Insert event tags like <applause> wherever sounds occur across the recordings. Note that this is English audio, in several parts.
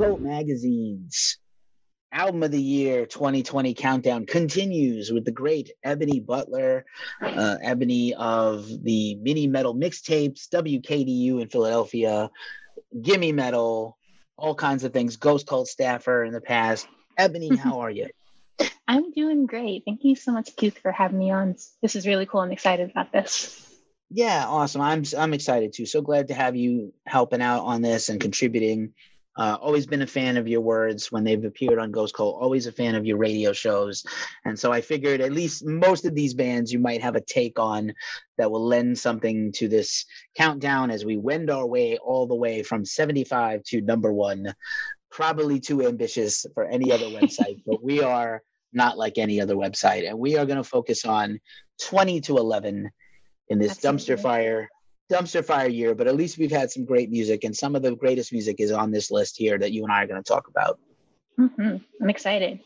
Cult Magazine's Album of the Year 2020 countdown continues with the great Ebony Butler, uh, Ebony of the Mini Metal mixtapes, WKDU in Philadelphia, Gimme Metal, all kinds of things, Ghost Cult staffer in the past. Ebony, <laughs> how are you? I'm doing great. Thank you so much, Keith, for having me on. This is really cool. I'm excited about this. Yeah, awesome. I'm I'm excited too. So glad to have you helping out on this and contributing. Uh, always been a fan of your words when they've appeared on Ghost Cult. Always a fan of your radio shows, and so I figured at least most of these bands you might have a take on that will lend something to this countdown as we wend our way all the way from 75 to number one. Probably too ambitious for any other <laughs> website, but we are not like any other website, and we are going to focus on 20 to 11 in this dumpster fire dumpster fire year, but at least we've had some great music, and some of the greatest music is on this list here that you and I are going to talk about. Mm-hmm. I'm excited.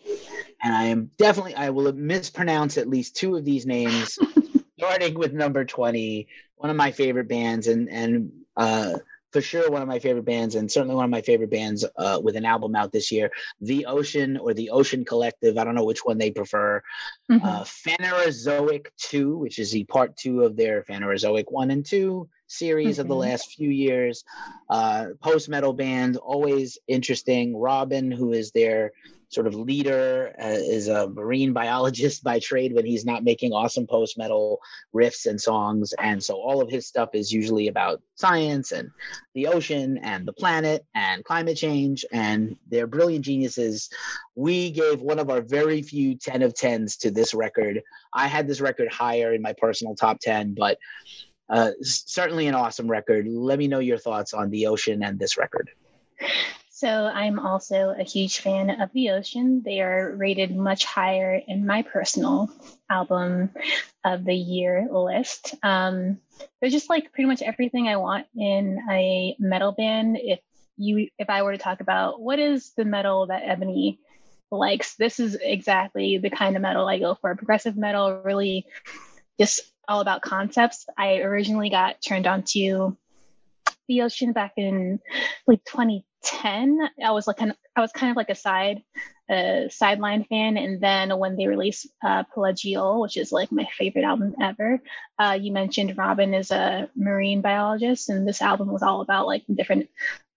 And I am definitely, I will mispronounce at least two of these names, <laughs> starting with number 20, one of my favorite bands, and, and, uh, for sure one of my favorite bands and certainly one of my favorite bands uh, with an album out this year the ocean or the ocean collective i don't know which one they prefer mm-hmm. uh, phanerozoic 2 which is the part two of their phanerozoic 1 and 2 series mm-hmm. of the mm-hmm. last few years uh, post metal band always interesting robin who is their sort of leader, uh, is a marine biologist by trade when he's not making awesome post metal riffs and songs. And so all of his stuff is usually about science and the ocean and the planet and climate change. And they're brilliant geniuses. We gave one of our very few 10 of 10s to this record. I had this record higher in my personal top 10, but uh, certainly an awesome record. Let me know your thoughts on the ocean and this record. So I'm also a huge fan of The Ocean. They are rated much higher in my personal album of the year list. Um, they're just like pretty much everything I want in a metal band. If you, if I were to talk about what is the metal that Ebony likes, this is exactly the kind of metal I go for. Progressive metal, really just all about concepts. I originally got turned on to the ocean back in like 2010. i was like kind of, i was kind of like a side a sideline fan and then when they released uh, pelagial which is like my favorite album ever uh, you mentioned robin is a marine biologist and this album was all about like different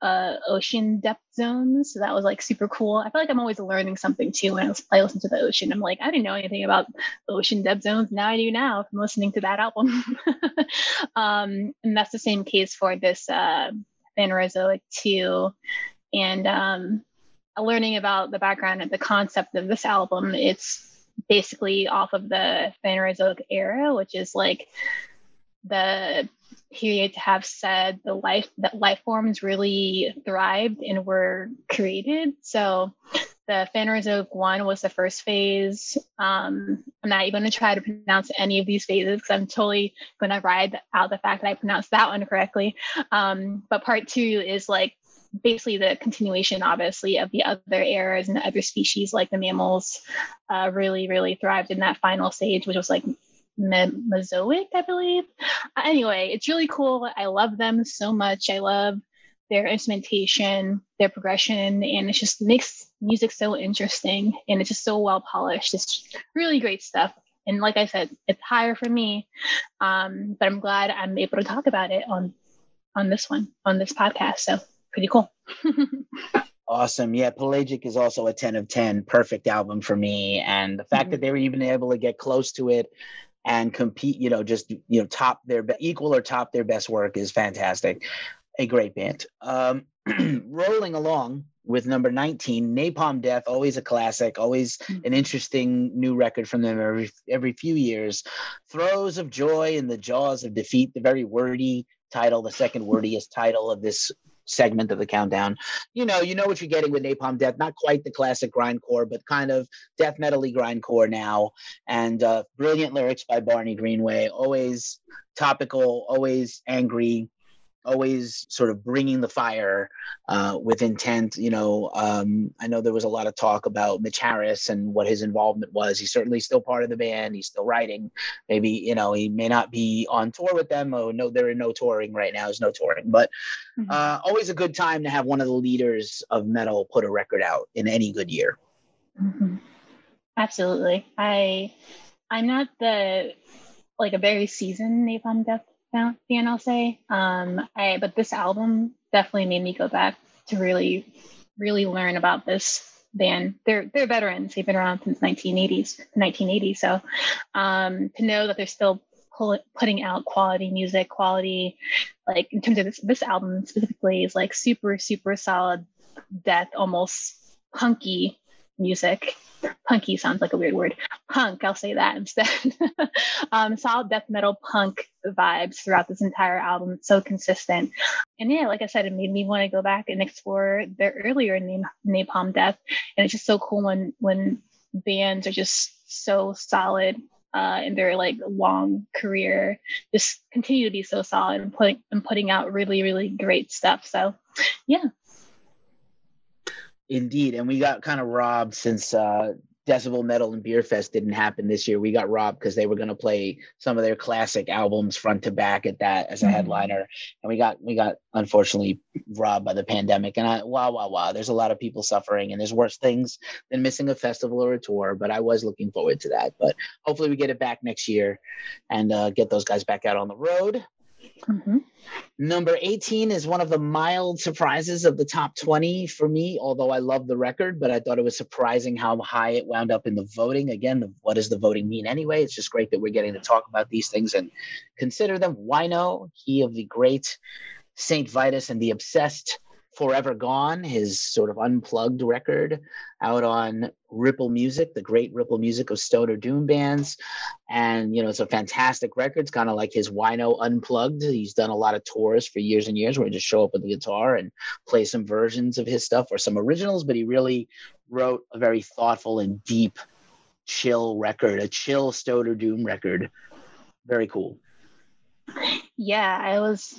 uh, ocean depth zones. So that was like super cool. I feel like i'm always learning something too when i listen to the ocean. I'm like i didn't know anything about ocean depth zones. Now i do now from listening to that album. <laughs> Um, and that's the same case for this uh, Phanerozoic 2 and um, learning about the background and the concept of this album. It's basically off of the Phanerozoic era, which is like the period to have said the life that life forms really thrived and were created. So the Phanerozoic one was the first phase. Um, I'm not even going to try to pronounce any of these phases because I'm totally to ride out the fact that I pronounced that one correctly. Um, but part two is like basically the continuation, obviously, of the other eras and the other species, like the mammals, uh, really, really thrived in that final stage, which was like Mesozoic, I believe. Uh, anyway, it's really cool. I love them so much. I love their instrumentation, their progression, and it just makes music so interesting and it's just so well polished. It's really great stuff. And like I said, it's higher for me, um, but I'm glad I'm able to talk about it on on this one on this podcast. So pretty cool. <laughs> Awesome. Yeah, Pelagial is also a 10 of 10, perfect album for me. And the fact mm-hmm. that they were even able to get close to it and compete, you know, just, you know, top their equal or top their best work is fantastic a great band. Um, <clears throat> rolling along with number 19, Napalm Death, always a classic, always an mm-hmm. interesting new record from them every, every few years. Throes of Joy in the Jaws of Defeat, the very wordy title, the second wordiest title of this segment of the countdown. You know, you know what you're getting with Napalm Death. Not quite the classic grindcore, but kind of death metally grindcore now. And uh, brilliant lyrics by Barney Greenway. Always topical, always angry, always sort of bringing the fire uh, with intent. You know, um, I know there was a lot of talk about Mitch Harris and what his involvement was. He's certainly still part of the band. He's still writing. Maybe you know he may not be on tour with them. Oh no, they're no touring right now. There's no touring, but mm-hmm. uh, always a good time to have one of the leaders of metal put a record out in any good year. Mm-hmm. Absolutely. I I'm not the like a very seasoned Napalm Death fan, I'll say. Um, I but this album definitely made me go back to really, really learn about this band. They're they're veterans. They've been around since 1980s, 1980. So um, to know that they're still pull, putting out quality music, quality, like in terms of this this album specifically is like super super solid death, almost punky music punky sounds like a weird word. Punk, I'll say that instead. <laughs> um, solid death metal punk vibes throughout this entire album. So consistent. And yeah, like I said, it made me want to go back and explore their earlier name, Napalm Death. And it's just so cool when when bands are just so solid uh, in their like long career, just continue to be so solid and putting and putting out really, really great stuff. So yeah, Indeed, and we got kind of robbed since uh, Decibel Metal and Beerfest didn't happen this year. We got robbed because they were going to play some of their classic albums front to back at that as a mm-hmm. headliner, and we got we got unfortunately robbed by the pandemic. And I, wow, wow, wow, there's a lot of people suffering, and there's worse things than missing a festival or a tour. But I was looking forward to that. But hopefully, we get it back next year and uh, get those guys back out on the road. Mm-hmm. Number 18 is one of the mild surprises of the top 20 for me, although I love the record, but I thought it was surprising how high it wound up in the voting. Again, the, what does the voting mean anyway? It's just great that we're getting to talk about these things and consider them. Wino, he of the great St. Vitus and the Obsessed Forever Gone, his sort of unplugged record out on Ripple Music, the great Ripple Music of Stoner Doom bands. And, you know, it's a fantastic record. It's kind of like his Wino Unplugged. He's done a lot of tours for years and years where he just show up with the guitar and play some versions of his stuff or some originals, but he really wrote a very thoughtful and deep, chill record, a chill Stoner Doom record. Very cool. Yeah, I was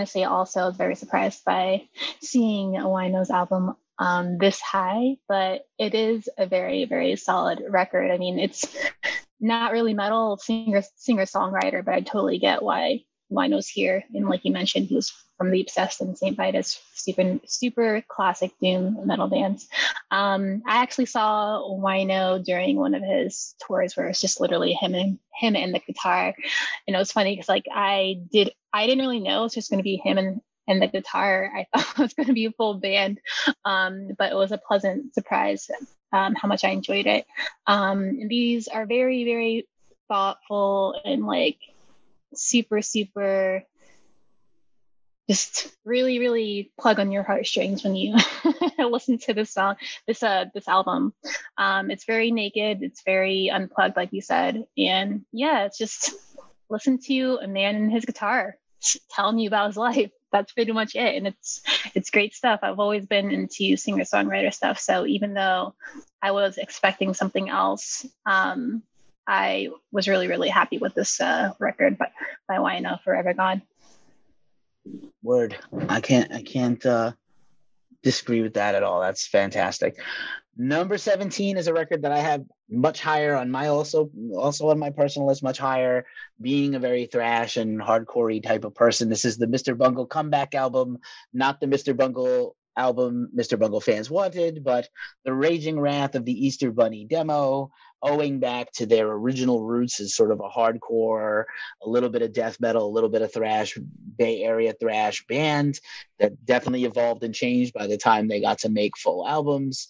to say also I was very surprised by seeing Wino's album um, this high, but it is a very, very solid record. I mean, it's not really metal singer singer songwriter, but I totally get why Wino's here. And like you mentioned, he was from the Obsessed and St. Vitus, super super classic doom metal bands. Um, I actually saw Wino during one of his tours where it's just literally him and him and the guitar. And it was funny because like I did I didn't really know it was just gonna be him and and the guitar. I <laughs> thought it was going to be a full band, um, but it was a pleasant surprise um, how much I enjoyed it. Um, these are very, very thoughtful and like super, super just really, really plug on your heartstrings when you <laughs> listen to this song, this uh, this album. Um, it's very naked, it's very unplugged, like you said, and yeah, it's just listen to a man and his guitar <laughs> telling you about his life. That's pretty much it, and it's it's great stuff. I've always been into singer songwriter stuff, so even though I was expecting something else, um, I was really, really happy with this uh, record by, by Wino Forever Gone. Word. I can't I can't uh disagree with that at all. That's fantastic. Number 17 is a record that I have much higher on my also also on my personal list, much higher, being a very thrash and hardcorey type of person. This is the Mr. Bungle comeback album, not the Mr. Bungle album Mr. Bungle fans wanted, but the Raging Wrath of the Easter Bunny demo, owing back to their original roots as sort of a hardcore, a little bit of death metal, a little bit of thrash, Bay Area thrash band that definitely evolved and changed by the time they got to make full albums.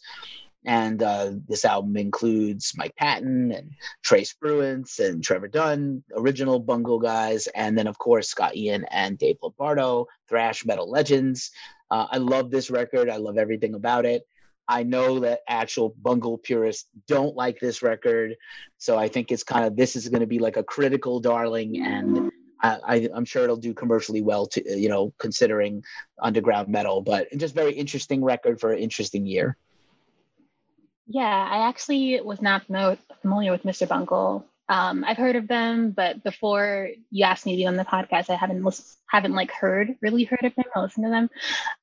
And uh, this album includes Mike Patton and Trey Spruance and Trevor Dunn, original Bungle guys, and then of course Scott Ian and Dave Lombardo, thrash metal legends. Uh, I love this record. I love everything about it. I know that actual Bungle purists don't like this record, so I think it's kind of this is going to be like a critical darling, and I, am sure it'll do commercially well to you know considering underground metal, but just very interesting record for an interesting year. Yeah, I actually was not familiar with Mr. Bungle Um, I've heard of them, but before you asked me to be on the podcast, I haven't lis- haven't like heard really heard of them or listened to them.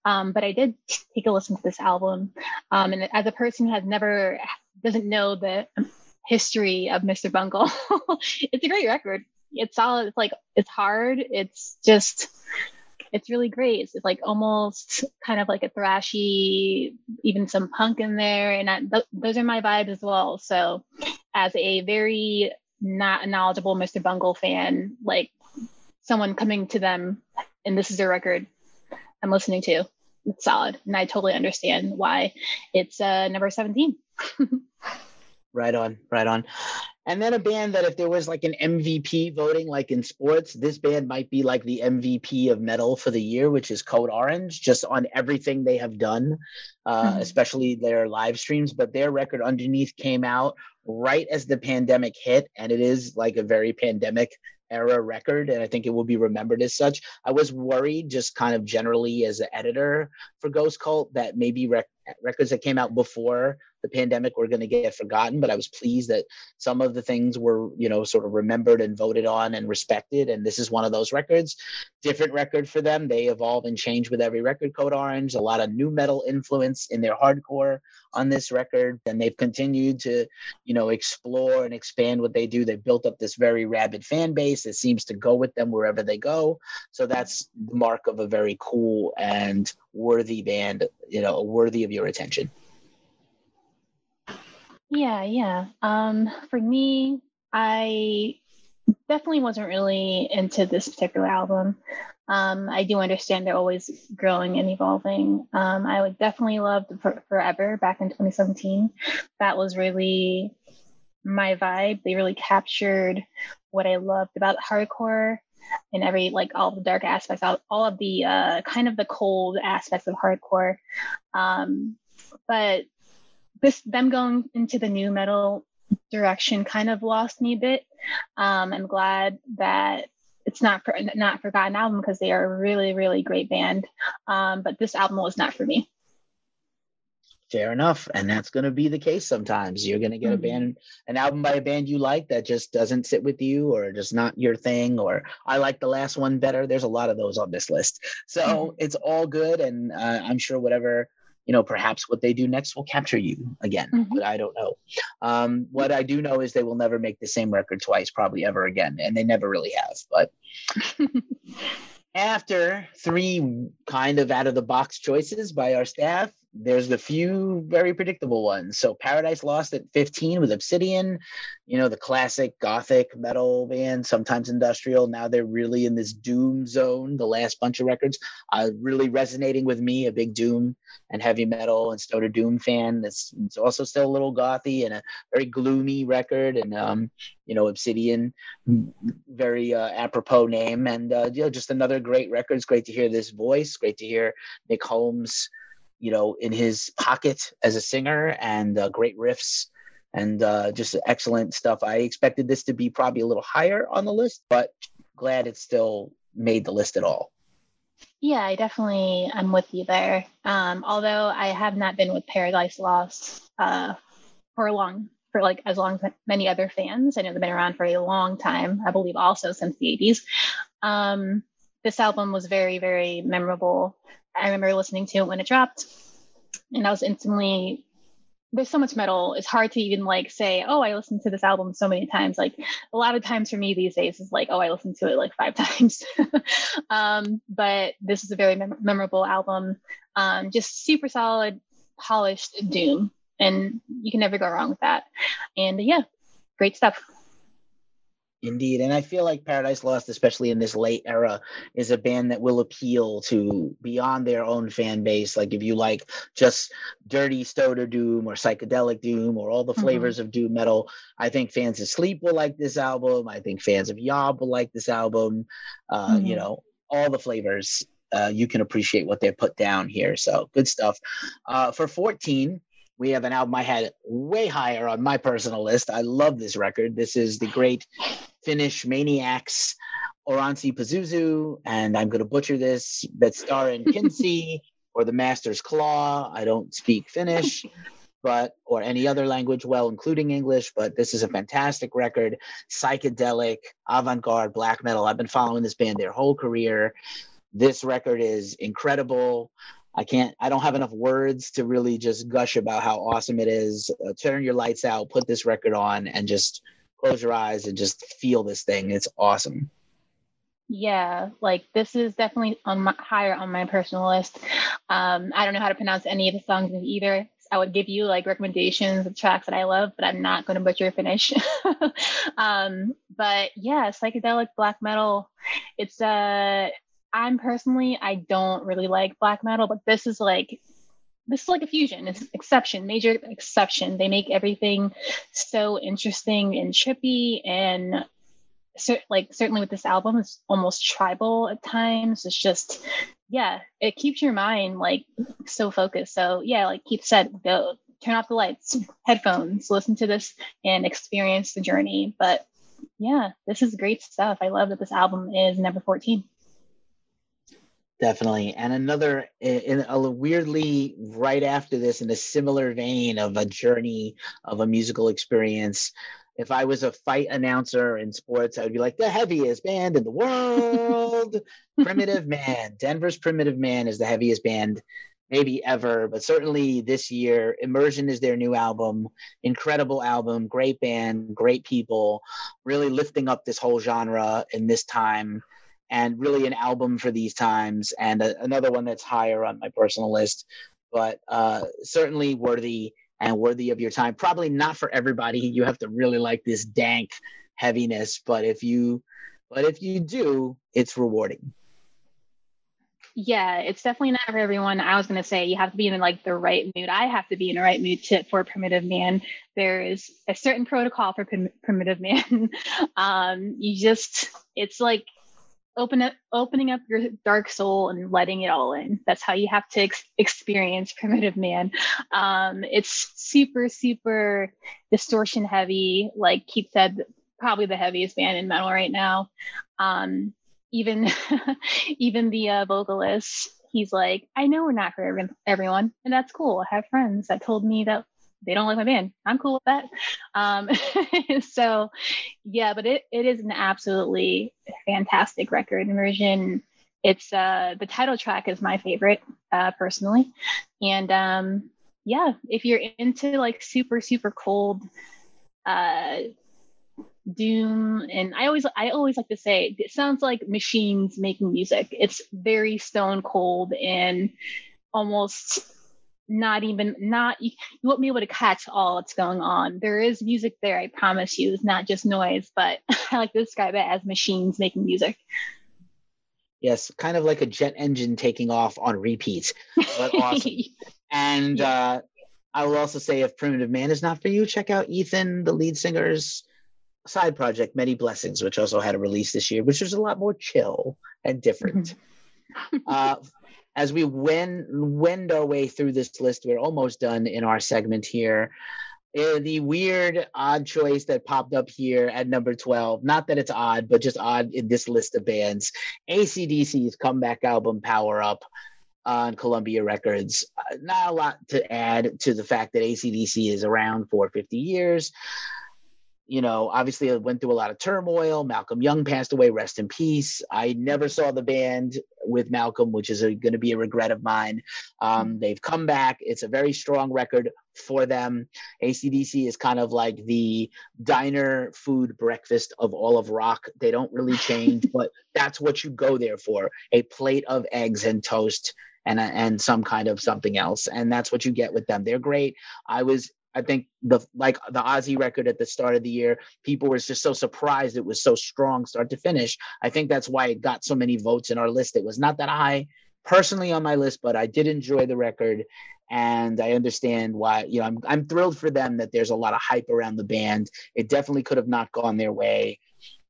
Um, but I did take a listen to this album, um, and as a person who has never doesn't know the history of Mr. Bungle, <laughs> it's a great record. It's solid. It's like it's hard. It's just it's really great. It's, like almost kind of like a thrashy, even some punk in there, and I, th- those are my vibes as well. So, as a very not a knowledgeable Mr. Bungle fan, like someone coming to them, and this is their record I'm listening to, it's solid, and I totally understand why it's uh, number seventeen. <laughs> right on, right on. And then a band that if there was like an MVP voting, like in sports, this band might be like the MVP of metal for the year, which is Code Orange, just on everything they have done, uh, mm-hmm. especially their live streams. But their record underneath came out right as the pandemic hit, and it is like a very pandemic era record and i think it will be remembered as such i was worried just kind of generally as an editor for ghost cult that maybe rec- records that came out before the pandemic were going to get forgotten but i was pleased that some of the things were you know sort of remembered and voted on and respected and this is one of those records. Different record for them. They evolve and change with every record code orange. A lot of nu metal influence in their hardcore on this record and they've continued to you know explore and expand what they do. They've built up this very rabid fan base that seems to go with them wherever they go. So that's the mark of a very cool and worthy band you know worthy of your attention yeah, yeah. Um, for me, I definitely wasn't really into this particular album. Um, I do understand they're always growing and evolving. Um, I would definitely love For- Forever back in 2017. That was really my vibe. They really captured what I loved about hardcore and every like all the dark aspects, all, all of the uh, kind of the cold aspects of hardcore. Um, but this them going into the nu metal direction kind of lost me a bit. Um, I'm glad that it's not for, not forgotten album because they are a really really great band. Um, but this album was not for me. Fair enough, and that's going to be the case sometimes. You're going to get mm-hmm. a band, an album by a band you like that just doesn't sit with you, or just not your thing, or I like the last one better. There's a lot of those on this list, so mm-hmm. it's all good, and uh, I'm sure whatever you know, perhaps what they do next will capture you again, mm-hmm. but I don't know. Um, what I do know is they will never make the same record twice, probably ever again, and they never really have. But <laughs> after three kind of out of the box choices by our staff, there's the few very predictable ones. So Paradise Lost at 15 with Obsidian, you know, the classic gothic metal band, sometimes industrial. Now they're really in this doom zone. The last bunch of records uh, really resonating with me, a big doom and heavy metal and stoner doom fan. It's, it's also still a little gothy and a very gloomy record. And, um, you know, Obsidian, very uh, apropos name. And, uh, you know, just another great record. It's great to hear this voice. Great to hear Nick Holmes you know, in his pocket as a singer and uh, great riffs and uh, just excellent stuff. I expected this to be probably a little higher on the list, but glad it still made the list at all. Yeah, I definitely I'm with you there. Um, although I have not been with Paradise Lost uh, for long for like as long as many other fans. I know they've been around for a long time. I believe also since the 80s. Um, this album was very very memorable I remember listening to it when it dropped, and I was instantly there's so much metal it's hard to even like say oh i listened to this album so many times. Like a lot of times for me these days is like oh i listened to it like five <laughs> times. Um, but this is a very mem- memorable album. Um, just super solid polished doom and you can never go wrong with that. And yeah great stuff Indeed. And I feel like Paradise Lost, especially in this late era, is a band that will appeal to beyond their own fan base. Like if you like just dirty stoner doom or psychedelic doom or all the mm-hmm. flavors mm-hmm. of doom metal, I think fans of Sleep will like this album. I think fans of Yob will like this album. Uh, mm-hmm. You know, all the flavors. Uh, you can appreciate what they put down here. So good stuff. Uh, for 14, we have an album I had way higher on my personal list. I love this record. This is the great Finnish Maniacs, Oranssi Pazuzu, and I'm going to butcher this, Betstarin <laughs> Kinsey, or the Master's Claw. I don't speak Finnish. but or any other language well, including English. But this is a fantastic record, psychedelic, avant-garde, black metal. I've been following this band their whole career. This record is incredible. I can't, I don't have enough words to really just gush about how awesome it is. Uh, turn your lights out, put this record on, and just close your eyes and just feel this thing. It's awesome. Yeah, like this is definitely on my, higher on my personal list. Um, I don't know how to pronounce any of the songs either. I would give you like recommendations of tracks that I love, but I'm not going to butcher Finnish. <laughs> um, but yeah, psychedelic black metal. It's uh I'm personally, I don't really like black metal, but this is like this is like a fusion. It's exception, major exception. They make everything so interesting and trippy and like certainly with this album it's almost tribal at times it's just yeah it keeps your mind like so focused so yeah like keith said go turn off the lights headphones listen to this and experience the journey but yeah this is great stuff i love that this album is number 14 Definitely. And another, eh, in a weirdly right after this, in a similar vein of a journey of a musical experience. If I was a fight announcer in sports, I would be like, the heaviest band in the world, <laughs> Primitive Man. Denver's Primitive Man is the heaviest band maybe ever, but certainly this year. Immersion is their new album. Incredible album, great band, great people, really lifting up this whole genre in this time and really an album for these times and a, another one that's higher on my personal list. But uh, certainly worthy and worthy of your time. Probably not for everybody. You have to really like this dank heaviness but if you but if you do it's rewarding. Yeah it's definitely not for everyone. I was going to say you have to be in like the right mood. I have to be in the right mood to, for primitive man. There is a certain protocol for prim- primitive man. <laughs> Um you just it's like open up opening up your dark soul and letting it all in. That's how you have to ex- experience primitive man. Um, it's super super distortion heavy like keith said probably the heaviest band in metal right now. Um, even <laughs> even the uh, vocalist he's like i know we're not for everyone and that's cool. I have friends that told me that they don't like my band. I'm cool with that. Um, <laughs> so yeah, but it, it is an absolutely fantastic record immersion. It's uh, the title track is my favorite uh, personally. And um, yeah, if you're into like super, super cold uh, doom and i always i always like to say it sounds like machines making music it's very stone cold and almost not even not you, won't be able to catch all that's going on. There is music there i promise you. It's not just noise but <laughs> i like to describe it as machines making music. Yes kind of like a jet engine taking off on repeat but <laughs> awesome. And yeah. uh, i will also say if primitive man is not for you check out ethan the lead singer's side project many blessings which also had a release this year which was a lot more chill and different. <laughs> Uh, as we wend, wend our way through this list, we're almost done in our segment here. Uh, the weird, odd choice that popped up here at number 12, not that it's odd, but just odd in this list of bands. ACDC's comeback album, Power Up, on Columbia Records. Uh, not a lot to add to the fact that ACDC is around for 50 years you know, obviously it went through a lot of turmoil. Malcolm Young passed away, rest in peace. I never saw the band with Malcolm, which is going to be a regret of mine. Um, they've come back. It's a very strong record for them. ACDC is kind of like the diner food breakfast of all of rock. They don't really change, <laughs> but that's what you go there for a plate of eggs and toast and and some kind of something else and that's what you get with them they're great i was I think the like the Aussie record at the start of the year, people were just so surprised it was so strong start to finish. I think that's why it got so many votes in our list. It was not that high personally on my list, but I did enjoy the record and I understand why, you know, I'm I'm thrilled for them that there's a lot of hype around the band. It definitely could have not gone their way.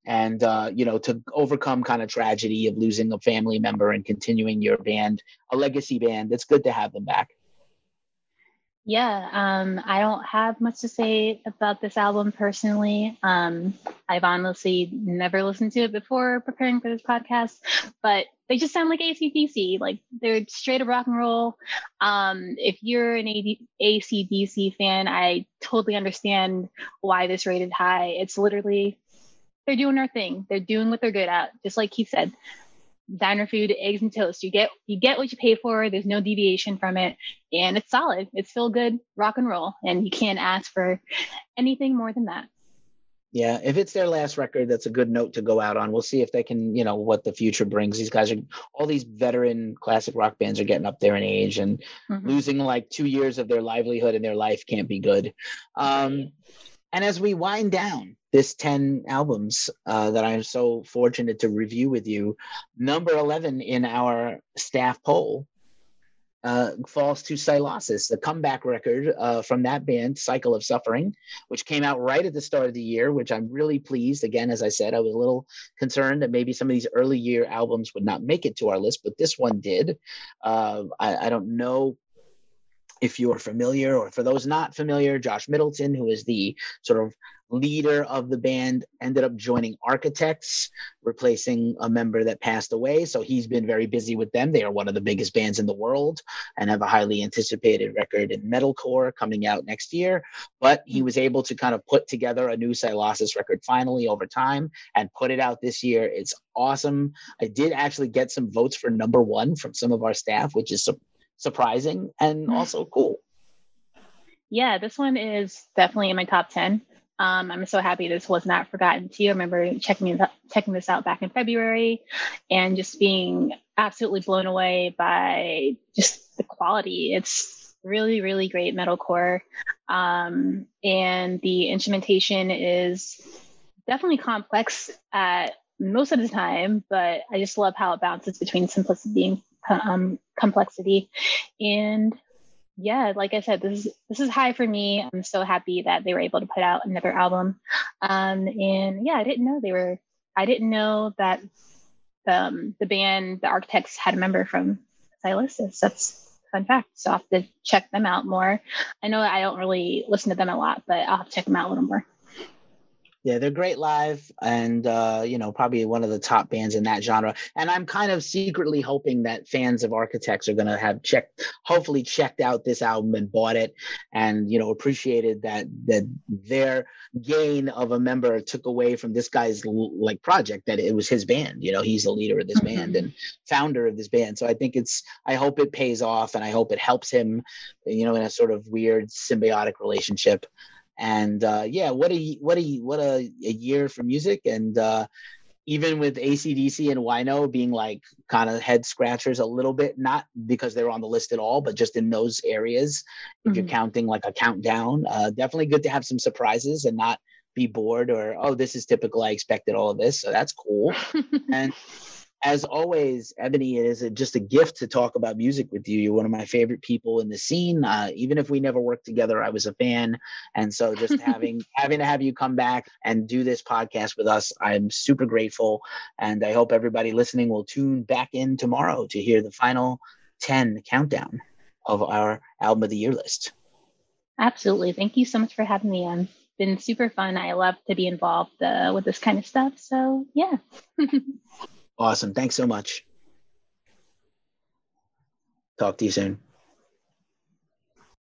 And uh, you know, to overcome kind of tragedy of losing a family member and continuing your band, a legacy band, it's good to have them back. Yeah, um, I don't have much to say about this album personally. Um, I've honestly never listened to it before preparing for this podcast, but they just sound like ACDC. Like they're straight up rock and roll. Um, if you're an AD- ACDC fan, I totally understand why this rated high. It's literally they're doing their thing. They're doing what they're good at. Just like he said, diner food, eggs and toast. You get you get what you pay for. There's no deviation from it, and it's solid. It's still good rock and roll, and you can't ask for anything more than that. Yeah, if it's their last record, that's a good note to go out on. We'll see if they can, you know, what the future brings. These guys are all these veteran classic rock bands are getting up there in age and mm-hmm. losing like two years of their livelihood and their life can't be good. Um, and as we wind down this 10 albums uh, that I'm so fortunate to review with you, number 11 in our staff poll uh, falls to Sylosis, the comeback record uh, from that band, Cycle of Suffering, which came out right at the start of the year, which I'm really pleased. Again, as I said, I was a little concerned that maybe some of these early year albums would not make it to our list, but this one did. Uh, I, I don't know if you are familiar, or for those not familiar, Josh Middleton, who is the sort of leader of the band, ended up joining Architects, replacing a member that passed away. So he's been very busy with them. They are one of the biggest bands in the world and have a highly anticipated record in metalcore coming out next year. But he was able to kind of put together a new Sylosis record finally over time and put it out this year. It's awesome. I did actually get some votes for number one from some of our staff, which is surprising and also cool. Yeah, this one is definitely in my top 10. Um, I'm so happy this was not forgotten too. I remember checking checking this out back in February and just being absolutely blown away by just the quality. It's really, really great metalcore. Um, and the instrumentation is definitely complex at most of the time, but I just love how it bounces between simplicity and um, complexity. And yeah, like I said, this is this is high for me. I'm so happy that they were able to put out another album. Um, and yeah, I didn't know they were. I didn't know that um, the band, the Architects, had a member from Sylosis. That's fun fact. So I'll have to check them out more. I know I don't really listen to them a lot, but I'll have to check them out a little more. Yeah, they're great live, and uh, you know, probably one of the top bands in that genre. And I'm kind of secretly hoping that fans of Architects are going to have checked, hopefully checked out this album and bought it, and you know, appreciated that that their gain of a member took away from this guy's like project that it was his band. You know, he's the leader of this mm-hmm. band and founder of this band. So I think it's, I hope it pays off, and I hope it helps him, you know, in a sort of weird symbiotic relationship and uh, yeah, what a what a what a, a year for music, and uh, even with ACDC and Wino being like kind of head scratchers a little bit, not because they're on the list at all, but just in those areas. If mm-hmm. you're counting like a countdown, uh, definitely good to have some surprises and not be bored or oh this is typical i expected all of this so that's cool <laughs> and as always, Ebony, it is a, just a gift to talk about music with you. You're one of my favorite people in the scene. Uh, even if we never worked together, I was a fan, and so just <laughs> having having to have you come back and do this podcast with us, I'm super grateful. And I hope everybody listening will tune back in tomorrow to hear the final ten countdown of our album of the year list. Absolutely. Thank you so much for having me on. Been super fun. I love to be involved uh, with this kind of stuff. So yeah. <laughs> Awesome. Thanks so much. Talk to you soon.